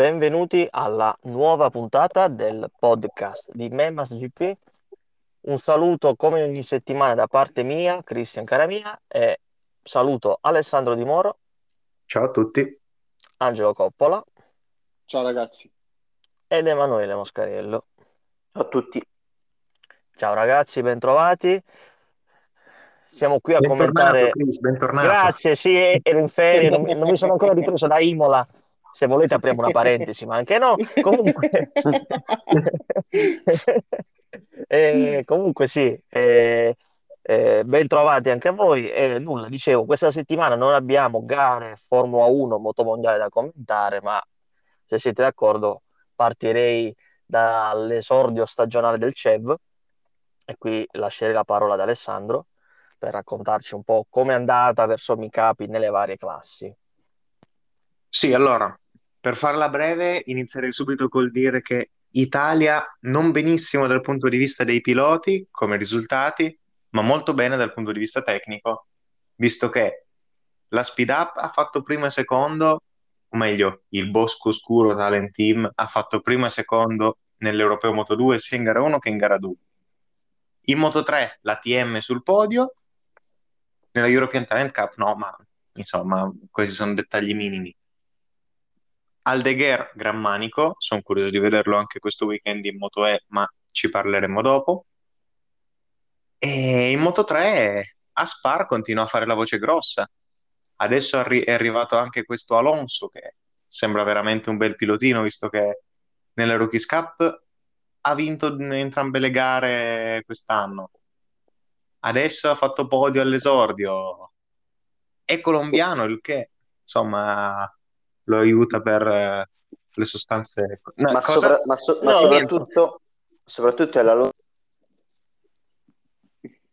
benvenuti alla nuova puntata del podcast di Memas GP. Un saluto come ogni settimana da parte mia, Cristian Caramia, e saluto Alessandro Di Moro, Ciao a tutti. Angelo Coppola Ciao ragazzi. ed Emanuele Moscariello. Ciao a tutti. Ciao ragazzi, bentrovati. Siamo qui a Bentornato, commentare. Chris, bentornato. Grazie, sì, ero in ferie, non non mi sono ancora ripreso da Imola. Se volete apriamo una parentesi, ma anche no. Comunque, Eh, comunque sì, eh, eh, ben trovati anche a voi. E nulla, dicevo, questa settimana non abbiamo gare Formula 1, motomondiale da commentare, ma se siete d'accordo partirei dall'esordio stagionale del CEV e qui lascerei la parola ad Alessandro per raccontarci un po' come è andata verso Micapi nelle varie classi. Sì, allora, per farla breve, inizierei subito col dire che Italia non benissimo dal punto di vista dei piloti come risultati, ma molto bene dal punto di vista tecnico, visto che la Speed Up ha fatto primo e secondo, o meglio, il Bosco Oscuro Talent Team ha fatto primo e secondo nell'Europeo Moto 2 sia in gara 1 che in gara 2. In Moto 3 la TM sul podio, nella European Talent Cup no, ma insomma, questi sono dettagli minimi. Aldeguer Gran Manico, sono curioso di vederlo anche questo weekend in Moto E, ma ci parleremo dopo. E in Moto 3 Aspar continua a fare la voce grossa. Adesso arri- è arrivato anche questo Alonso, che sembra veramente un bel pilotino, visto che nella Rookies Cup ha vinto entrambe le gare quest'anno. Adesso ha fatto podio all'esordio. È colombiano, il che insomma lo aiuta per eh, le sostanze. No, Ma, cosa? sopra- ma so- ma No, soprattutto, soprattutto è la loro...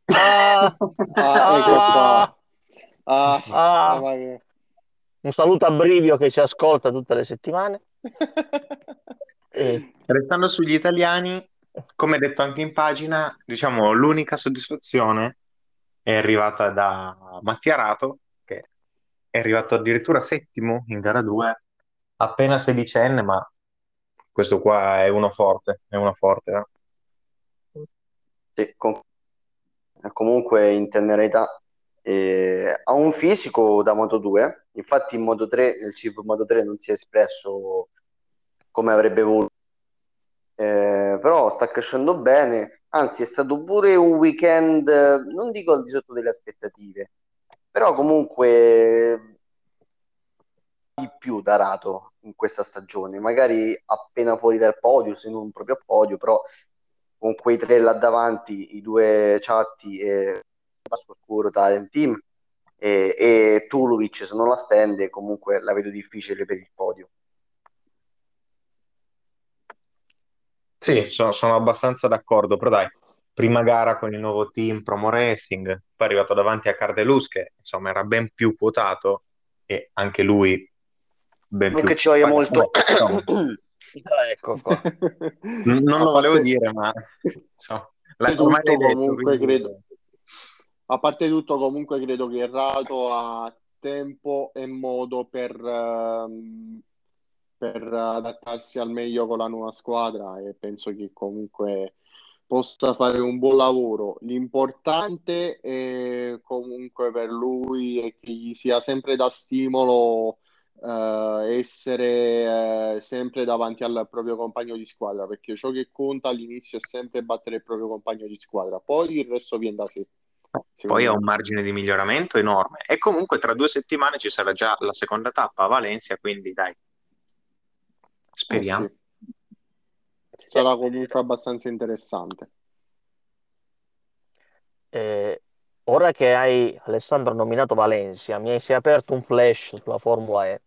Ah, Ah, ecco qua. Ah, ah, un saluto a Brivio che ci ascolta tutte le settimane. E- Restando sugli italiani, come detto anche in pagina, diciamo l'unica soddisfazione è arrivata da Mattia Rato, è arrivato addirittura settimo in gara 2, appena sedicenne, ma questo qua è uno forte, è uno forte. eh. sì, com- comunque in tenera età eh, ha un fisico da Moto 2, infatti in Moto 3, nel CIV Moto 3 non si è espresso come avrebbe voluto, Eh, però sta crescendo bene, anzi è stato pure un weekend, eh, non dico al di sotto delle aspettative, però comunque di più da Rato in questa stagione, magari appena fuori dal podio, se non proprio a podio, però con quei tre là davanti, i due Ciatti e Oscuro Talent Team e, e Tulovic se non la stende, comunque la vedo difficile per il podio. Sì, sono, sono abbastanza d'accordo, però dai, prima gara con il nuovo team Promo Racing, poi è arrivato davanti a Cardelus che insomma era ben più quotato e anche lui ben Non più che ci voglia molto. insomma, Ecco qua. non lo volevo dire, ma insomma, la- tutto, ormai l'hai detto, comunque quindi- credo- A parte tutto, comunque credo che Rato ha tempo e modo per, ehm, per adattarsi al meglio con la nuova squadra e penso che comunque possa fare un buon lavoro. L'importante è comunque per lui è che gli sia sempre da stimolo eh, essere eh, sempre davanti al proprio compagno di squadra, perché ciò che conta all'inizio è sempre battere il proprio compagno di squadra, poi il resto viene da sé. Poi ha un margine di miglioramento enorme. E comunque tra due settimane ci sarà già la seconda tappa a Valencia, quindi dai, speriamo. Eh sì. Sarà comunque abbastanza interessante. Eh, ora che hai Alessandro nominato Valencia, mi si è aperto un flash sulla Formula E.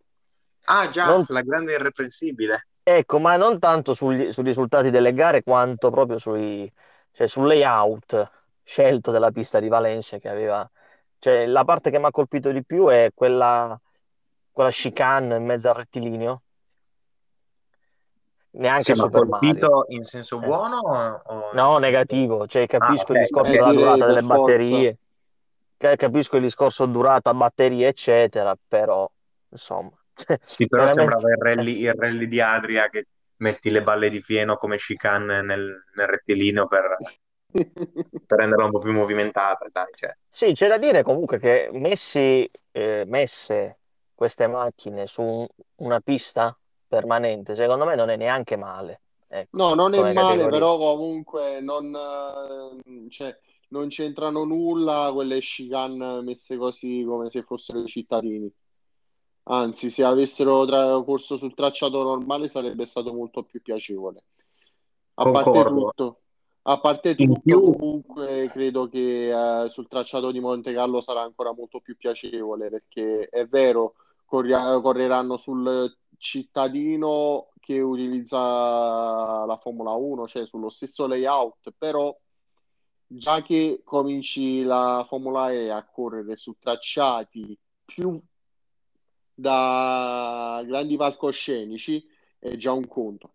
Ah, già, Non- la grande irreprensibile. Ecco, ma non tanto sugli- sui risultati delle gare quanto proprio sui, cioè, sul layout scelto della pista di Valencia che aveva... Cioè, la parte che mi ha colpito di più è quella, quella chicane in mezzo al rettilineo. Neanche Sì, Super colpito in senso Eh. buono o No, negativo, cioè capisco Ah, il ok, discorso della durata delle forza. batterie, ca- capisco il discorso durata batterie, eccetera, però insomma, Sì, però Veramente. sembrava il rally, il rally di Adria che metti le balle di fieno come chicane nel, nel rettilineo per, per renderla un po' più movimentata, dai, cioè. Sì, c'è da dire comunque che messi, eh, messe queste macchine su un- una pista permanente, secondo me non è neanche male, ecco, No, non è male, categoria. però comunque non, eh, cioè, non c'entrano nulla quelle chicane messe così come se fossero i cittadini. Anzi, se avessero tra- corso sul tracciato normale sarebbe stato molto più piacevole. A parte Concordo. tutto, a parte tutto, più, comunque credo che eh, sul tracciato di Monte Carlo sarà ancora molto più piacevole perché è vero, corria- correranno sul cittadino che utilizza la Formula 1, cioè sullo stesso layout, però già che cominci la Formula E a correre su tracciati più da grandi palcoscenici è già un conto.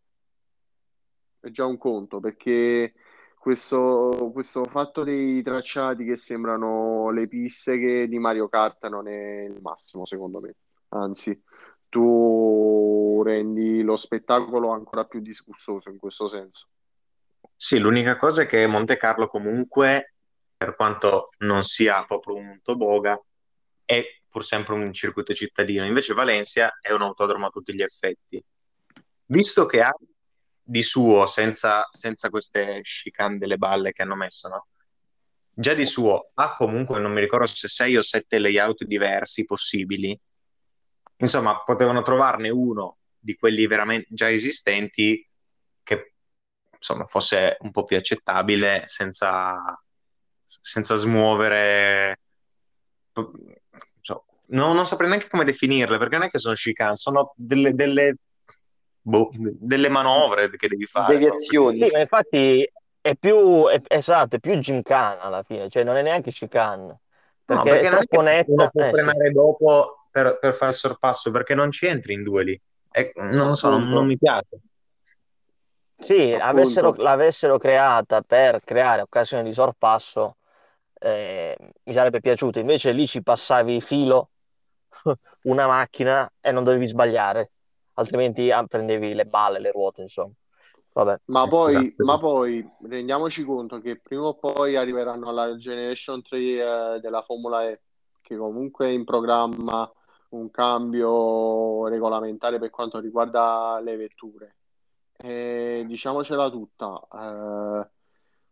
È già un conto perché questo, questo fatto dei tracciati che sembrano le piste che di Mario Kart non è il massimo, secondo me. Anzi, tu rendi lo spettacolo ancora più disgustoso in questo senso. sì, l'unica cosa è che Monte Carlo comunque, per quanto non sia proprio un toboga, è pur sempre un circuito cittadino. Invece Valencia è un autodromo a tutti gli effetti. Visto che ha di suo, senza, senza queste chicane delle balle che hanno messo, no? Già di suo ha comunque, non mi ricordo se sei o sette layout diversi possibili. Insomma, potevano trovarne uno di quelli veramente già esistenti che insomma fosse un po' più accettabile senza, senza smuovere. no, non saprei neanche come definirle perché non è che sono chicane, sono delle, delle, boh, delle manovre che devi fare. Deviazioni. Sì, ma infatti è più, è- esatto, è più gymkhana alla fine, cioè non è neanche chicane, No, perché perché è troppo uno può Eh sì, dopo per, per fare il sorpasso, perché non ci entri in due lì. E, non lo so, non, non mi piace. sì, avessero, l'avessero creata per creare occasioni di sorpasso, eh, mi sarebbe piaciuto. Invece lì ci passavi filo una macchina e non dovevi sbagliare, altrimenti ah, prendevi le balle, le ruote, insomma. Vabbè. Ma poi, Esatto, ma poi rendiamoci conto che prima o poi arriveranno alla Generation 3 eh, della Formula E, che comunque è in programma un cambio regolamentare per quanto riguarda le vetture. E diciamocela tutta, eh,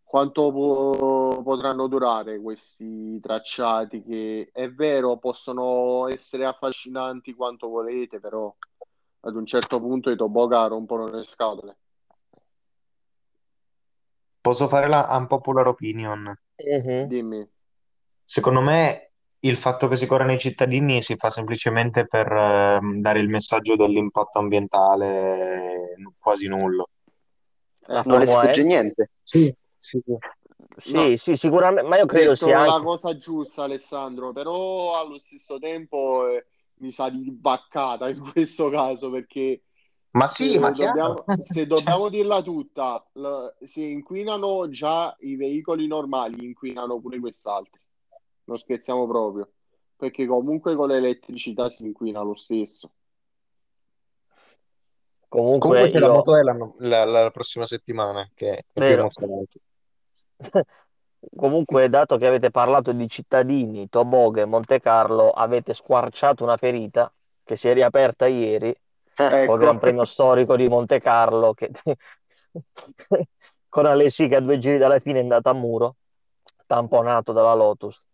quanto po- potranno durare questi tracciati che è vero, possono essere affascinanti quanto volete, però ad un certo punto i toboggan rompono le scatole. Posso fare la unpopular opinion? Mhm. Dimmi. Secondo me il fatto che si corra nei cittadini si fa semplicemente per ehm, dare il messaggio dell'impatto ambientale quasi nullo. La Ecco, Non le sfugge niente. Sì, sì, sì. Sì, no, sì, sicuramente, ma io credo detto sia la anche... cosa giusta, Alessandro, però allo stesso tempo eh, mi sa di baccata in questo caso perché Ma sì, ma se chiaro. dobbiamo, se dobbiamo dirla tutta, se inquinano già i veicoli normali, inquinano pure quest'altri. Non scherziamo proprio, perché comunque con l'elettricità si inquina lo stesso. Comunque Comunque c'è la io... Moto E la, la- la prossima settimana, che è più Vero. emozionante. Comunque, dato che avete parlato di cittadini, toboghe e Monte Carlo, avete squarciato una ferita che si è riaperta ieri col Ecco, Gran Premio storico di Monte Carlo, che con Alessi che a due giri dalla fine è andato a muro, tamponato dalla Lotus.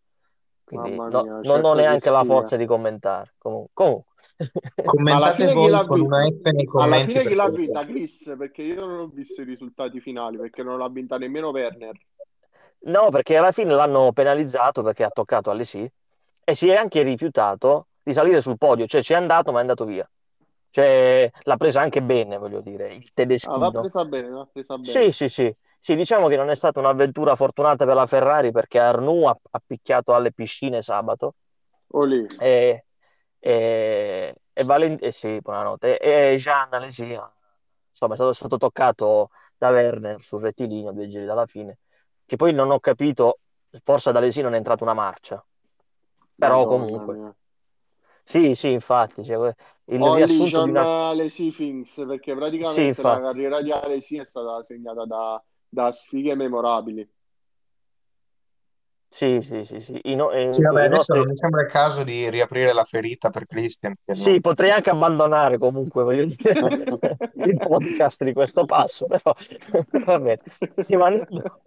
Quindi mamma no- mia, non ho certo che neanche la forza di commentare. Comunque, comunque. Alla Commentate fine chi voi l'ha con vi- una F nei alla commenti fine chi l'ha vinta? Chris, perché io non ho visto i risultati finali, perché non l'ha vinta nemmeno Werner. No, perché alla fine l'hanno penalizzato perché ha toccato Alesi e si è anche rifiutato di salire sul podio, cioè ci è andato ma è andato via. Cioè l'ha presa anche bene, voglio dire, il Ah, va tedeschino. presa bene, va presa bene. sì, sì. Sì, diciamo che non è stata un'avventura fortunata per la Ferrari perché Arnoux ha, ha picchiato alle piscine sabato Olì. e, e, e Valent- eh sì, buonanotte. E, e Jean Alesi, insomma, è stato, stato toccato da Werner sul rettilineo due giri dalla fine, che poi non ho capito, forse ad Alesi non è entrata una marcia, però Madonna comunque. mia. Sì, sì, infatti, cioè, il Olli riassunto di con una... Alesi Things, perché Sì, praticamente la infatti, carriera di Alesi è stata segnata da, da sfighe memorabili. sì, sì, sì, sì. I, no- Sì, eh, vabbè, i adesso non nostri... mi sembra il caso di riaprire la ferita per Christian, che non... Sì, potrei anche abbandonare comunque, voglio dire, il podcast di questo passo, però va bene. Rimanendo...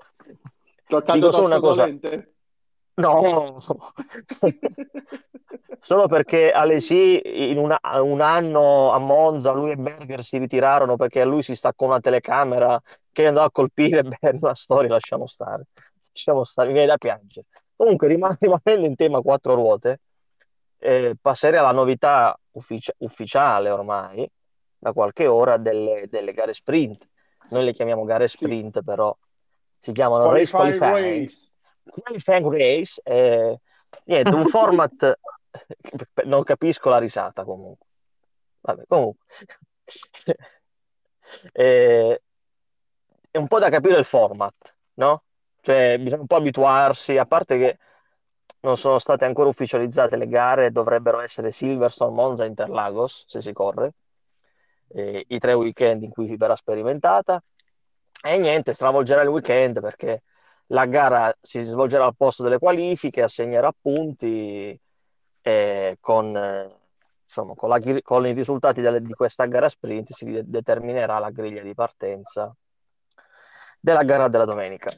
Toccato Dico solo una cosa, dolente? No, solo perché Alesi in una- un anno a Monza lui e Berger si ritirarono perché a lui si staccò una telecamera che andò a colpire, beh, una storia, lasciamo stare, lasciamo stare, mi viene da piangere. Comunque, rim- rimanendo in tema quattro ruote, eh, passerei alla novità uffici- ufficiale ormai, da qualche ora, delle, delle gare sprint. Noi le chiamiamo gare Sì, sprint, però si chiamano race qualifying qualifying. Race. Qualifying race, eh, niente, un format, non capisco la risata comunque. Vabbè, comunque. Eh, è un po' da capire il format, no? Cioè, bisogna un po' abituarsi, a parte che non sono state ancora ufficializzate le gare, dovrebbero essere Silverstone, Monza, Interlagos, se si corre, eh, i tre weekend in cui verrà sperimentata. E niente, stravolgerà il weekend perché la gara si svolgerà al posto delle qualifiche, assegnerà punti e con, insomma, con, la con i risultati delle- di questa gara sprint si de- determinerà la griglia di partenza della gara della domenica.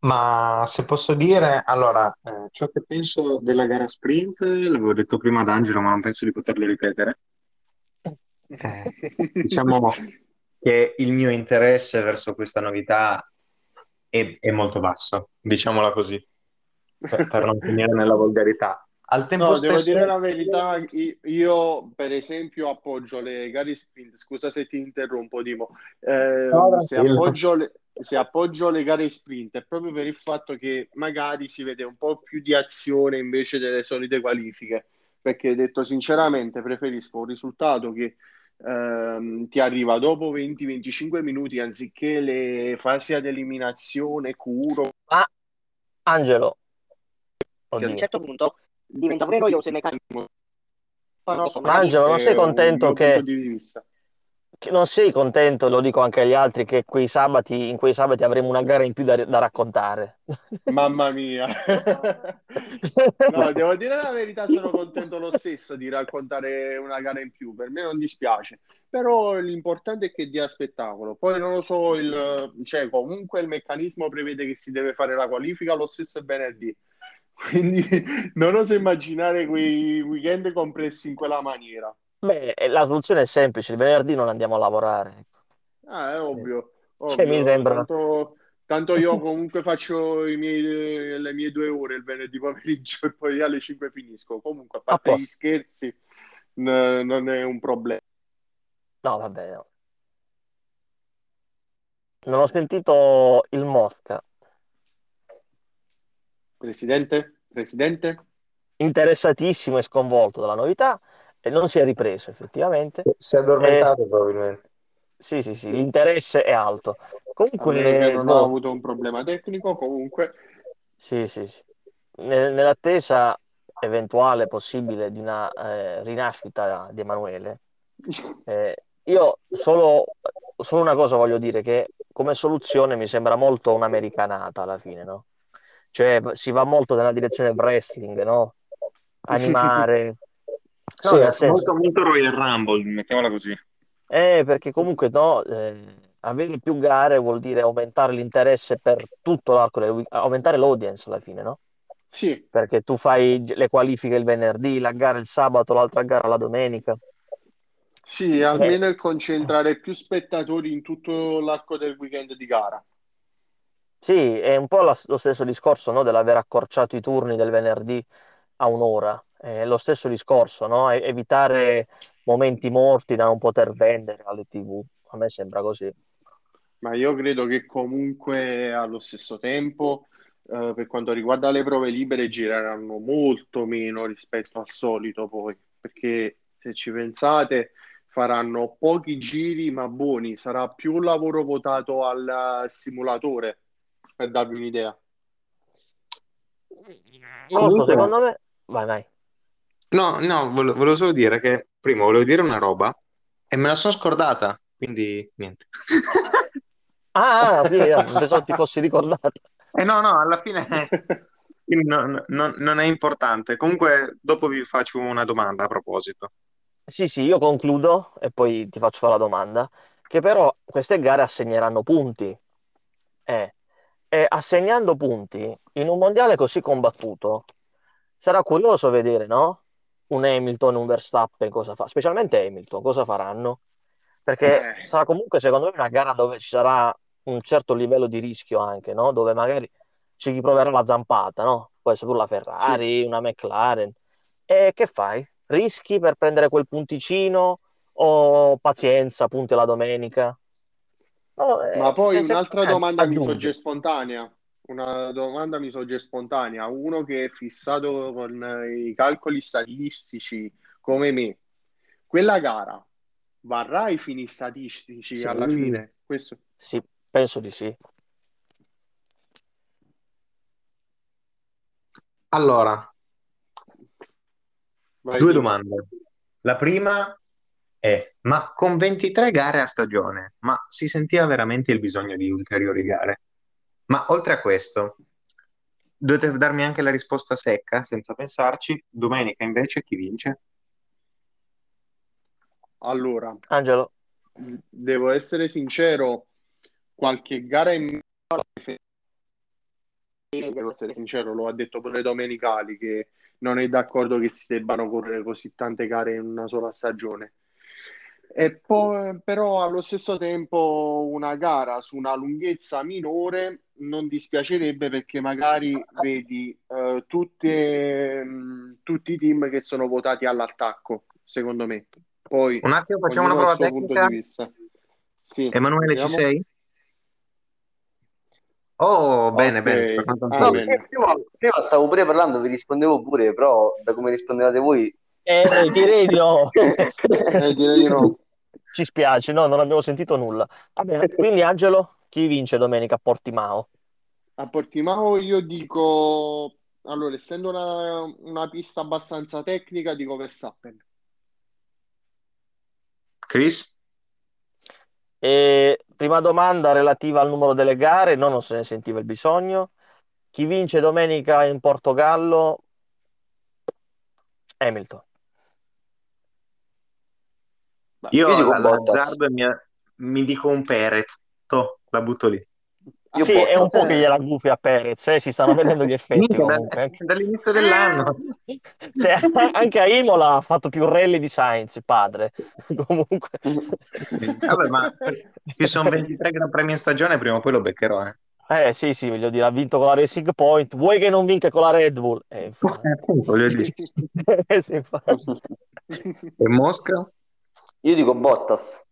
Ma se posso dire, allora, eh, ciò che penso della gara sprint, l'avevo detto prima ad Angelo, ma non penso di poterlo ripetere. Eh, diciamo che il mio interesse verso questa novità è, è molto basso, diciamola così, per, per non finire nella volgarità. Al tempo No, devo stesso, dire la verità, io per esempio appoggio le gare sprint, scusa se ti interrompo, Dimo, no, Ehm, se appoggio le, se appoggio le gare sprint è proprio per il fatto che magari si vede un po' più di azione invece delle solite qualifiche, perché detto sinceramente preferisco un risultato che ehm, ti arriva dopo 20-25 minuti anziché le fasi ad eliminazione, curo, Ma Angelo, che a un oddio, certo punto diventa pure noioso e meccanismo. Non lo so, ma Angelo, non sei contento mio punto che, di vista. che non sei contento, lo dico anche agli altri, che quei sabati, in quei sabati avremo una gara in più da, da raccontare? Mamma mia. No, devo dire la verità, sono contento lo stesso di raccontare una gara in più, per me non dispiace, però l'importante è che dia spettacolo. Poi non lo so, il, cioè, comunque il meccanismo prevede che si deve fare la qualifica lo stesso venerdì, quindi non oso immaginare quei weekend compressi in quella maniera. Beh, eh, la soluzione è semplice, il venerdì non andiamo a lavorare. ecco. Ah, è ovvio, Cioè, mi sembra... tanto, tanto io comunque faccio miei- le mie due ore il venerdì pomeriggio e poi alle 5 finisco. Comunque, a A parte gli posto. scherzi, n- non è un problema. No, vabbè, no. Non ho sentito il Mosca. Presidente? Presidente? Interessatissimo e sconvolto dalla novità e non si è ripreso effettivamente. Si è E, addormentato probabilmente. sì, sì, sì, l'interesse è alto. Comunque, non ha boh, avuto un problema tecnico, comunque, sì, sì, sì. Ne- Nell'attesa eventuale possibile di una eh, rinascita di Emanuele, eh, io solo, solo una cosa voglio dire, che come soluzione mi sembra molto un'americanata alla fine, no? Cioè si va molto nella direzione wrestling, no? Animare. No, Sì, è molto, molto Royal Rumble, mettiamola così. eh, perché comunque no, eh, avere più gare vuol dire aumentare l'interesse per tutto l'arco aumentare l'audience alla fine, no? sì, Perché tu fai le qualifiche il venerdì, la gara il sabato, l'altra gara la domenica. sì, Eh, almeno il concentrare più spettatori in tutto l'arco del weekend di gara. sì, è un po' la- lo stesso discorso, no, dell'aver accorciato i turni del venerdì a un'ora. È lo stesso discorso, no? E- Evitare momenti morti da non poter vendere alle TV. A me sembra così. Ma io credo che comunque allo stesso tempo, eh, per quanto riguarda le prove libere, gireranno molto meno rispetto al solito poi, perché se ci pensate faranno pochi giri ma buoni, sarà più un lavoro votato al simulatore, per darvi un'idea. Non lo so, Comunque, secondo me... Vai, vai. No, no, vole- volevo solo dire che prima volevo dire una roba e me la sono scordata, quindi niente. Ah, ah, ah, pensavo ti fossi ricordato. Eh no, no, alla fine no- no- non non è importante. Comunque, dopo vi faccio una domanda a proposito. Sì, sì, io concludo e poi ti faccio fare la domanda, che però queste gare assegneranno punti. Eh, e assegnando punti in un mondiale così combattuto, sarà curioso vedere, no? Un Hamilton, un Verstappen cosa fa, specialmente Hamilton, cosa faranno? Perché Eh, sarà comunque, secondo me, una gara dove ci sarà un certo livello di rischio anche, no? Dove magari c'è chi proverà la zampata, no? Può essere pure la sì. Ferrari, una McLaren. E che fai? Rischi per prendere quel punticino o pazienza, punti la domenica? No, Ma eh, poi eh, secondo un'altra domanda mi sorge spontanea. Una domanda mi sorge spontanea. Uno che è fissato con i calcoli statistici come me, quella gara varrà i fini statistici alla Sì, fine? Questo. sì, penso di sì. Allora, Vai, due Timo. domande. La prima è, ma con 23 gare a stagione, ma si sentiva veramente il bisogno di ulteriori gare? Ma oltre a questo, dovete darmi anche la risposta secca, senza pensarci. Domenica invece chi vince? Allora, Angelo, devo essere sincero, qualche gara in devo essere sincero, lo ha detto pure Domenicali che non è d'accordo che si debbano correre così tante gare in una sola stagione. E poi, però allo stesso tempo una gara su una lunghezza minore non dispiacerebbe perché magari vedi eh, tutte, mh, tutti i team che sono votati all'attacco, secondo me. Poi Un attimo, facciamo una prova tecnica. di vista. Sì, Emanuele, ci vediamo. sei? Oh, bene, Ok, bene, ah, No, bene. prima, prima stavo pure parlando, vi rispondevo pure, però da come rispondevate voi... eh, direi di no. Eh, direi di no. Ci spiace, no, non abbiamo sentito nulla. Vabbè, quindi Angelo, chi vince domenica a Portimao? A Portimao io dico, allora, essendo una, una pista abbastanza tecnica, dico Verstappen. Chris? E prima domanda relativa al numero delle gare, no, non se ne sentiva il bisogno. Chi vince domenica in Portogallo? Hamilton. Io Io dico Bottas. e mi, mi dico un Perez. Toh, la butto lì. Io Sì, è un po' che gliela gufi a Perez, eh, si stanno vedendo gli effetti comunque. Anche, dall'inizio dell'anno. Cioè, anche a Imola ha fatto più rally di Sainz, padre. Comunque. Sì. Vabbè, ma ci sono 23 Gran Premi in stagione, prima o poi lo beccherò. Eh. Eh sì, sì, voglio dire, ha vinto con la Racing Point. Vuoi che non vinca con la Red Bull? Eh, voglio dire. Eh, sì. E Mosca? Io dico Bottas.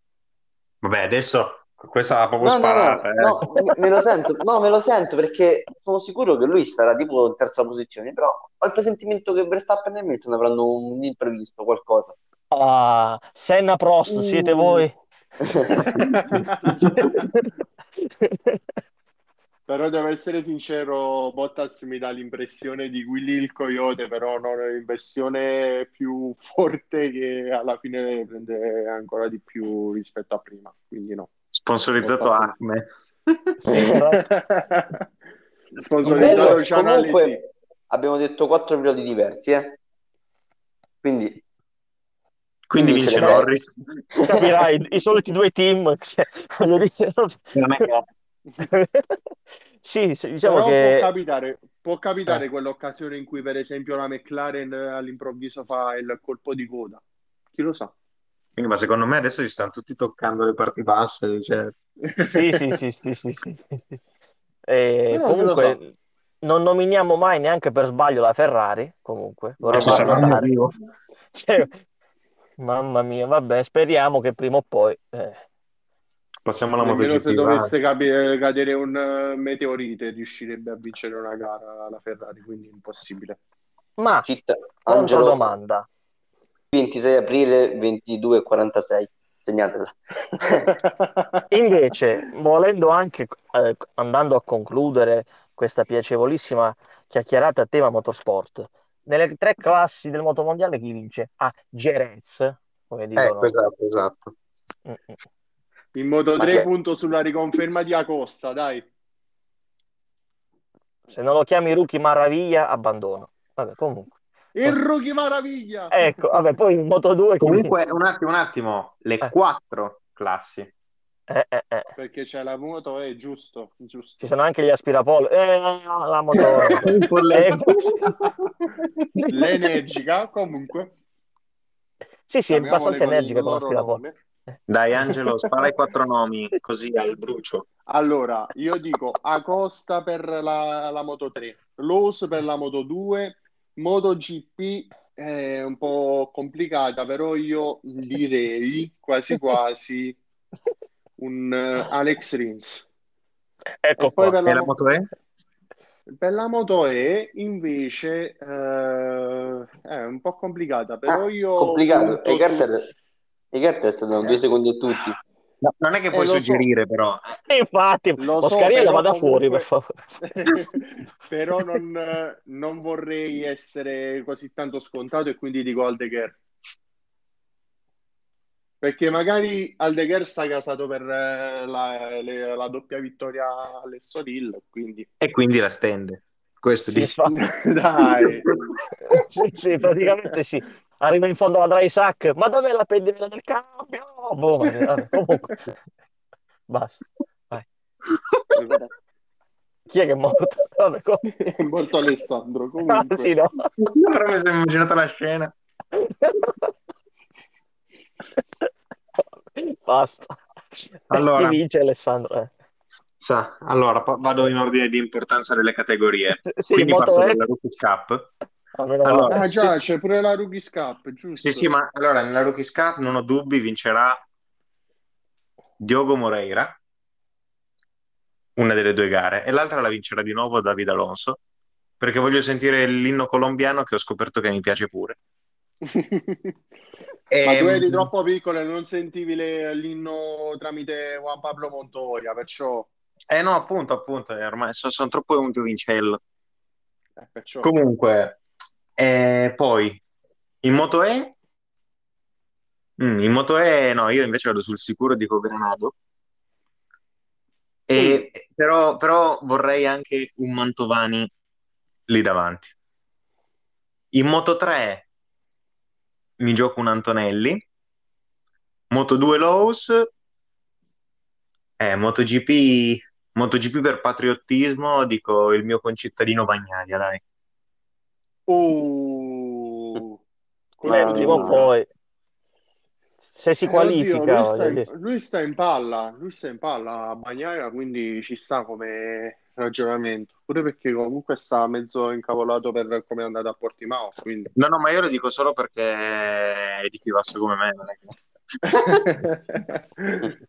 Vabbè, adesso questa l'ha proprio No, no, no, sparata. eh. no, me- lo sento, no, me lo sento perché sono sicuro che lui starà tipo in terza posizione, però ho il presentimento che Verstappen e Hamilton avranno un imprevisto, qualcosa. Ah, Senna Prost, siete voi? Però devo essere sincero, Bottas mi dà l'impressione di Willy il Coyote, però non in versione più forte che alla fine prende ancora di più rispetto a prima, quindi no. Sponsorizzato Bottas. Acme. Sponsorizzato Comunque, Channel, sì. abbiamo detto quattro piloti diversi, eh? Quindi, Quindi Quindi vince. Norris. Capirai, i soliti due team, cioè, voglio dire, non- Sì, sì, diciamo Però può che capitare, può capitare Eh. quell'occasione in cui per esempio la McLaren eh, all'improvviso fa il colpo di coda. Chi lo sa? Quindi, ma secondo me adesso ci stanno tutti toccando le parti basse. Cioè... sì, sì, sì, sì, sì, sì, sì. E lo sa? comunque non nominiamo mai neanche per sbaglio la Ferrari, comunque, vorrei Adesso far sarà notare. vivo. Cioè, mamma mia, vabbè, speriamo che prima o poi... eh. Passiamo alla Nemmeno MotoGP. se dovesse capi- cadere un eh, meteorite riuscirebbe a vincere una gara la Ferrari, quindi impossibile. Ma, cheat, Angelo, controdomanda, 26 aprile 22.46, segnatela. invece, volendo anche, eh, andando a concludere questa piacevolissima chiacchierata a tema motorsport. Nelle tre classi del motomondiale chi vince? Ah, Jerez, come dicono. Ecco, esatto, esatto. Mm, mm. In modo Ma 3 se- punto sulla riconferma di Acosta, dai. Se non lo chiami Rookie Maraviglia, abbandono. Vabbè, comunque. Il rookie maraviglia! Ecco, vabbè, poi in Moto 2 chi Comunque, un attimo, un attimo, le Eh. quattro classi. Eh, eh, eh. Perché c'è la moto, è giusto, giusto. Ci sono anche gli aspirapolvere. Eh, la moto. Eh, L'energica, comunque. Sì, sì, è abbastanza energica con loro l'aspirapolvere. nome. Dai, Angelo, spara i quattro nomi così al brucio. Allora, io dico Acosta per la, la Moto 3, Lowe's per la Moto 2, MotoGP è un po' complicata, però io direi quasi quasi un eh, Alex Rins. Ecco E poi qua. per E la, la mo- moto E? per la Moto E invece eh, è un po' complicata, però Ah, io complicato. punto E. Carter, e Carter stanno due Eh? secondi a tutti. No, non è che Eh, puoi so. suggerire, però. E infatti, Lo so, Moscariello però vada fuori, per favore. però non, eh, non vorrei essere così tanto scontato e quindi dico Aldeguer. Perché magari Aldeguer sta casato per eh, la, le- la doppia vittoria all'Estoril, quindi E quindi la stende. Questo Sì, infatti. dai. Sì, sì, praticamente sì. Arriva in fondo alla dry sack, ma dov'è la pendolina del cambio? Boh, vabbè, comunque. Basta. Vai. Chi è che è morto? Vabbè, comunque. È morto Alessandro, Ah, comunque. sì, no. Però mi sono immaginato la scena. Basta. Allora. Chi vince Alessandro? Eh. Sa, allora vado in ordine di importanza delle categorie. Sì, Quindi parto è- dalla Rookies Cup. Almeno Allora. Ah già, c'è pure la Rookies Cup, giusto? Sì, sì, ma allora nella Rookies Cup non ho dubbi, vincerà Diogo Moreira, una delle due gare, e l'altra la vincerà di nuovo David Alonso, perché voglio sentire l'inno colombiano che ho scoperto che mi piace pure. Ma tu Ehm, eri troppo piccolo e non sentivi le- l'inno tramite Juan Pablo Montoya, perciò... Eh no, appunto, appunto, ormai sono, sono troppo un giovincello. eh, perciò... Comunque, eh, poi in Moto E, Mm, in Moto E no, io invece vado sul sicuro, dico Granado. E, però, però vorrei anche un Mantovani lì davanti. In Moto 3 mi gioco un Antonelli. Moto 2 Lowe's. Eh, MotoGP, MotoGP per patriottismo, dico il mio concittadino Bagnaia, dai. Oh, Eh, prima o poi, se si Eh, qualifica, oddio, lui, sta in, lui sta in palla, lui sta in palla a Bagnaia, quindi ci sta come ragionamento. Pure perché comunque sta mezzo incavolato per come è andato a Portimao, quindi... No, no, ma io lo dico solo perché è di chi basso come me. non è che-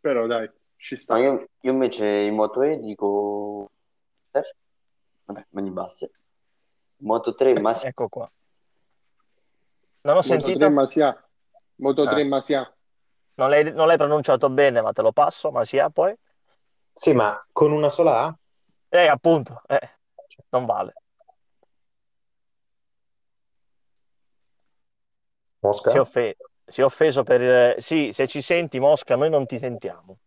Però dai, ci sta. io, io invece in Moto E dico... eh? Vabbè, mani basse. Moto 3, ma Ecco qua. Non ho Moto 3 sentito? Masia. Moto 3 Ah. Masia. Non l'hai non l'hai pronunciato bene, ma te lo passo, ma sia poi. Sì, ma con una sola A? Eh, appunto, eh, non vale. Mosca? Si è, offe- si è offeso per... eh, Sì, se ci senti, Mosca, noi non ti sentiamo.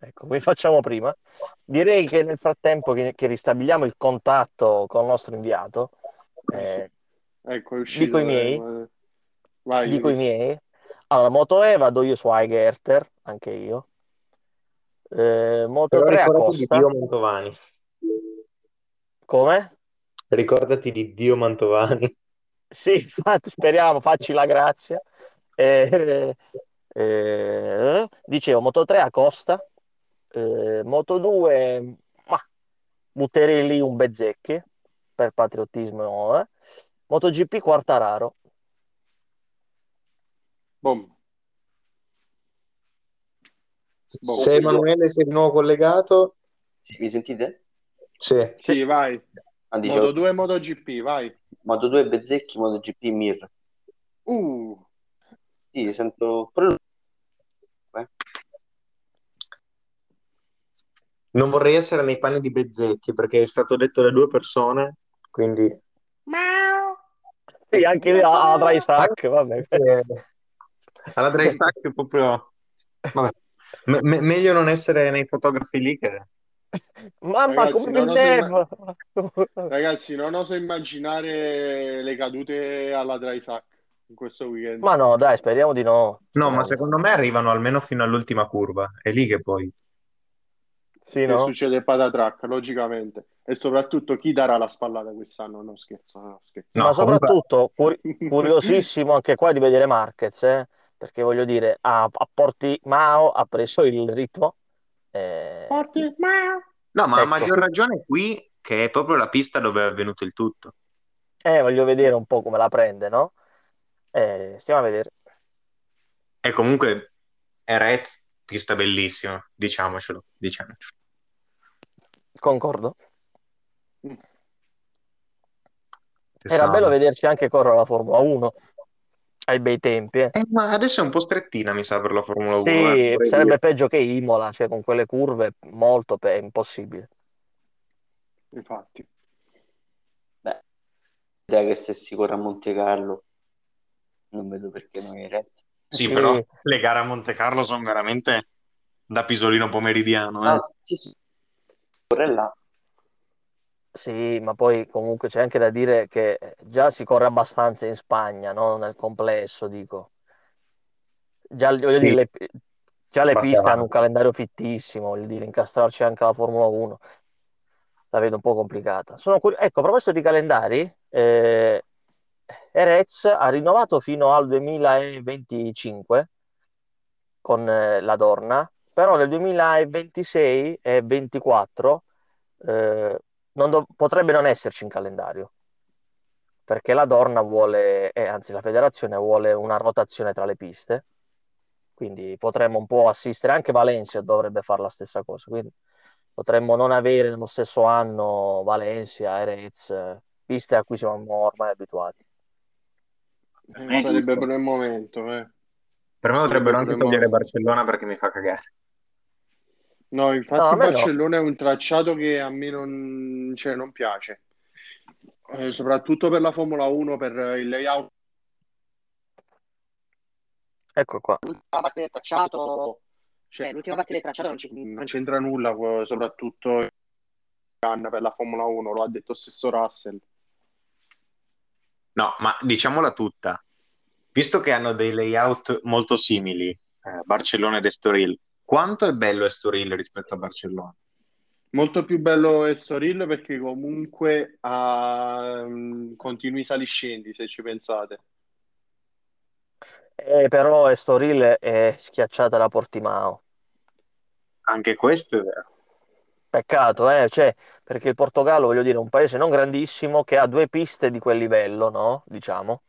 Ecco, come facciamo prima? Direi che nel frattempo che, che ristabiliamo il contatto con il nostro inviato, eh, Ecco, è uscito. Dico i miei. eh, Vai, dico i miei. Allora, Moto E vado io su Eigerter, anche io. Eh, Moto Però 3 ricordati di Acosta. Dio Mantovani. Come? Ricordati di Dio Mantovani. Sì, infatti, speriamo, facci la grazia. Eh, eh, dicevo, Moto 3 Acosta, eh, Moto 2, ma butterei lì un Bezzecchi per patriottismo. Eh. MotoGP Quartararo. Boom. Boh. Se Emanuele sei di nuovo collegato, Sì, mi sentite? sì. Sì, vai. Ah, Moto dicevo, 2 MotoGP, vai. Moto 2 Bezzecchi, Moto GP Mir. Uh, Sì, sento... lui. Non vorrei essere nei panni di Bezzecchi perché è stato detto da due persone, quindi Sì, anche lì a, a dry sack, vabbè. alla dry sack è proprio... Vabbè. Me- me- meglio non essere nei fotografi lì che... Mamma, Ragazzi, come non Nev! Ragazzi, non oso immaginare le cadute alla dry sack in questo weekend. Ma no, dai, speriamo di no. No, ma secondo me arrivano almeno fino all'ultima curva. È lì che poi... Sì, Che no? succede il patatrack, logicamente. E soprattutto chi darà la spallata quest'anno? No, scherzo, no, scherzo. No, Ma soprattutto curi- curiosissimo anche qua di vedere Marquez, eh, perché voglio dire, a, a Portimao ha preso il ritmo. eh, Forti, ma- No, ma a Ecco. maggior ragione qui, che è proprio la pista dove è avvenuto il tutto. eh, voglio vedere un po' come la prende, no? Eh, stiamo a vedere. E comunque Erez, pista bellissima, diciamocelo, diciamocelo. Concordo. Che Era so. bello vederci anche correre la Formula 1 ai bei tempi. eh. Eh, ma adesso è un po' strettina, mi sa, per la Formula 1. Sì, eh, sarebbe dire. peggio che Imola, cioè con quelle curve molto pe- impossibile. Infatti. L'idea che se si corre a Monte Carlo, non vedo perché non è Reds. Sì, Sì. però le gare a Monte Carlo sono veramente da pisolino pomeridiano. eh. Ah, sì, sì, là. Sì, ma poi comunque c'è anche da dire che già si corre abbastanza in Spagna, no? Nel complesso, dico. Già, voglio Sì. dire, le, già le Basta piste avanti. hanno un calendario fittissimo, voglio dire, incastrarci anche la Formula 1 la vedo un po' complicata. Sono curi- ecco, a proposito di calendari, eh, Erez ha rinnovato fino al 2025 con eh, la Dorna, però nel 2026 e 2024 eh, non dov- potrebbe non esserci in calendario, perché la Dorna vuole, eh, anzi la federazione vuole una rotazione tra le piste, quindi potremmo un po' assistere, anche Valencia dovrebbe fare la stessa cosa, quindi potremmo non avere nello stesso anno Valencia, Erez, piste a cui siamo ormai abituati. Eh, sarebbe per il momento, eh. Per me potrebbero anche togliere Barcellona perché mi fa cagare. No, infatti No, a me no. Barcellona è un tracciato che a me non, cioè, non piace. Eh, soprattutto per la Formula 1, per il layout Ecco qua. L'ultima parte del tracciato, cioè, l'ultima parte del tracciato non c'è non c'entra nulla, eh, soprattutto per la Formula 1, lo ha detto stesso Russell. No, ma diciamola tutta. Visto che hanno dei layout molto simili, eh, Barcellona ed Estoril, quanto è bello Estoril rispetto a Barcellona? Molto più bello Estoril perché comunque ha mm, continui saliscendi, se ci pensate. Eh, però Estoril è schiacciata da Portimao. Anche questo è vero. Peccato, eh? Cioè, perché il Portogallo, voglio dire, è un paese non grandissimo che ha due piste di quel livello, no? Diciamo.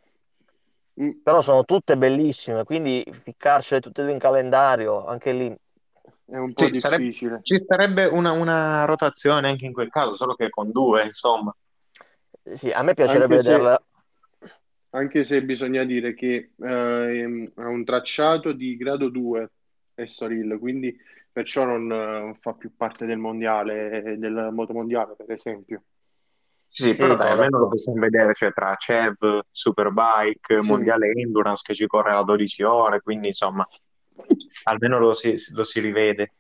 Mm, Però sono tutte bellissime, quindi ficcarcele tutte e due in calendario, anche lì. È un po' Sì, sarebbe- difficile. ci starebbe una, una rotazione anche in quel caso, solo che con due, insomma. Sì, a me piacerebbe Anche se- vederla. Anche se bisogna dire che eh, ha un tracciato di grado 2 Estoril, quindi perciò non eh, fa più parte del mondiale, del motomondiale, per esempio. Sì, Sì, però dai, almeno lo d'accordo. possiamo vedere, cioè tra CEV, Superbike, Sì. Mondiale Endurance che ci corre a 12 ore, quindi insomma, almeno lo si, lo si rivede.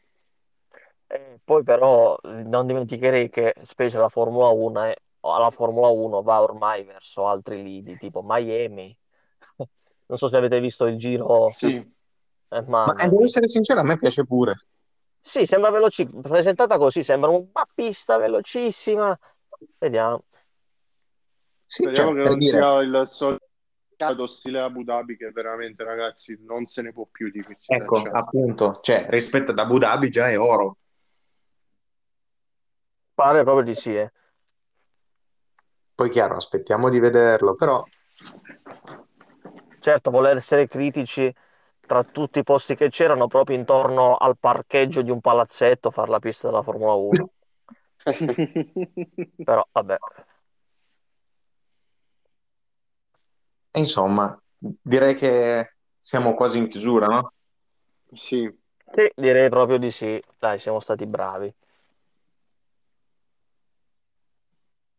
Eh, poi però non dimenticherei che specie la Formula 1, è- la Formula 1 va ormai verso altri lidi, tipo Miami. Non so se avete visto il giro, Sì, eh, Ma eh, devo essere sincero, a me piace pure. Sì, sembra veloci, presentata così, sembra una pista velocissima. Vediamo. Sì, speriamo cioè, che non dire, sia il solito stile Abu Dhabi che veramente, ragazzi, non se ne può più di questi ecco, tracciati. appunto, cioè, rispetto ad Abu Dhabi già è oro. Pare proprio di sì, eh. Poi chiaro, aspettiamo di vederlo, però Certo, voler essere critici tra tutti i posti che c'erano proprio intorno al parcheggio di un palazzetto, fare la pista della Formula 1. Però vabbè, Insomma, direi che siamo quasi in chiusura, no? Sì. Sì, direi proprio di sì. Dai, siamo stati bravi.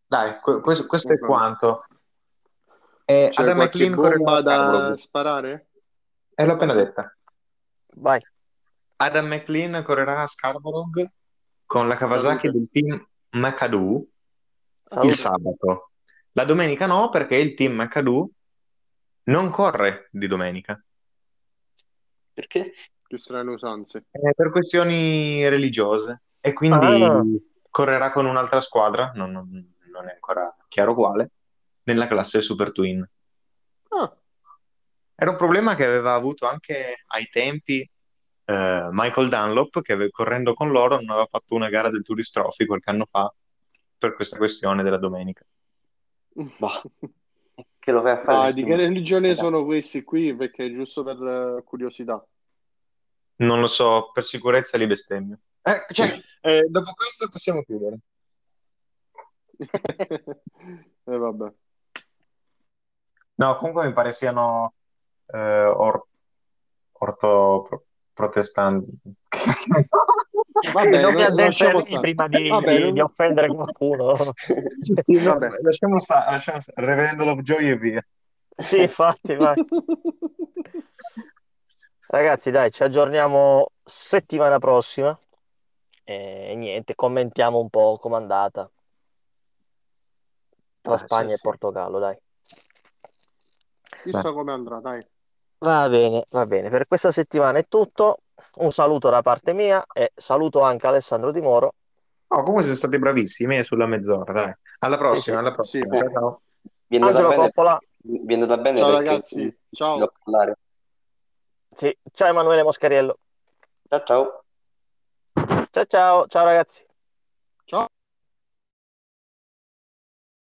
Dai, questo, questo è quanto. Eh, C'è Adam McLean bomba da sparare? Eh, l'ho appena detta. Vai. Adam McLean correrà a Scarborough con la Kawasaki Salute. del team McAdoo Salute. il sabato. La domenica no, perché il team McAdoo non corre di domenica. Perché? Più strane usanze. Eh, per questioni religiose. E quindi Ah. correrà con un'altra squadra, non, non- non è ancora chiaro quale, nella classe Super Twin. Ah, Era un problema che aveva avuto anche ai tempi eh, Michael Dunlop, che correndo con loro non aveva fatto una gara del Tourist Trophy qualche anno fa per questa questione della domenica. Bah, che lo fai a fare Ah, di che religione sono questi qui? Perché giusto per eh, curiosità. Non lo so, per sicurezza li bestemmio. Eh, cioè, eh, dopo questo possiamo chiudere. E vabbè. No, comunque mi pare siano eh, or- orto pro- protestanti. Vabbè, non mi addentrerei stare. prima di, Vabbè, non- di offendere qualcuno. Sì, Vabbè. lasciamo stare, lasciamo stare. Reverendo Lovejoy e via. Sì, infatti, vai. Ragazzi, dai, ci aggiorniamo settimana prossima. E niente, commentiamo un po' com'è andata tra Ah, sì, Spagna e sì. Portogallo, dai. Chissà come andrà, dai. Va bene, va bene. Per questa settimana è tutto. Un saluto da parte mia e saluto anche Alessandro Di Moro. Oh, comunque siete stati bravissimi eh, sulla mezz'ora, dai. Alla prossima, sì. alla prossima. Sì. Ciao, ciao. Vi è andata Angelo bene, Coppola. vi è andata bene Ciao ragazzi, ciao. Sì, ciao Emanuele Moscheriello. Ciao ciao. Ciao ciao, ciao ragazzi. Ciao.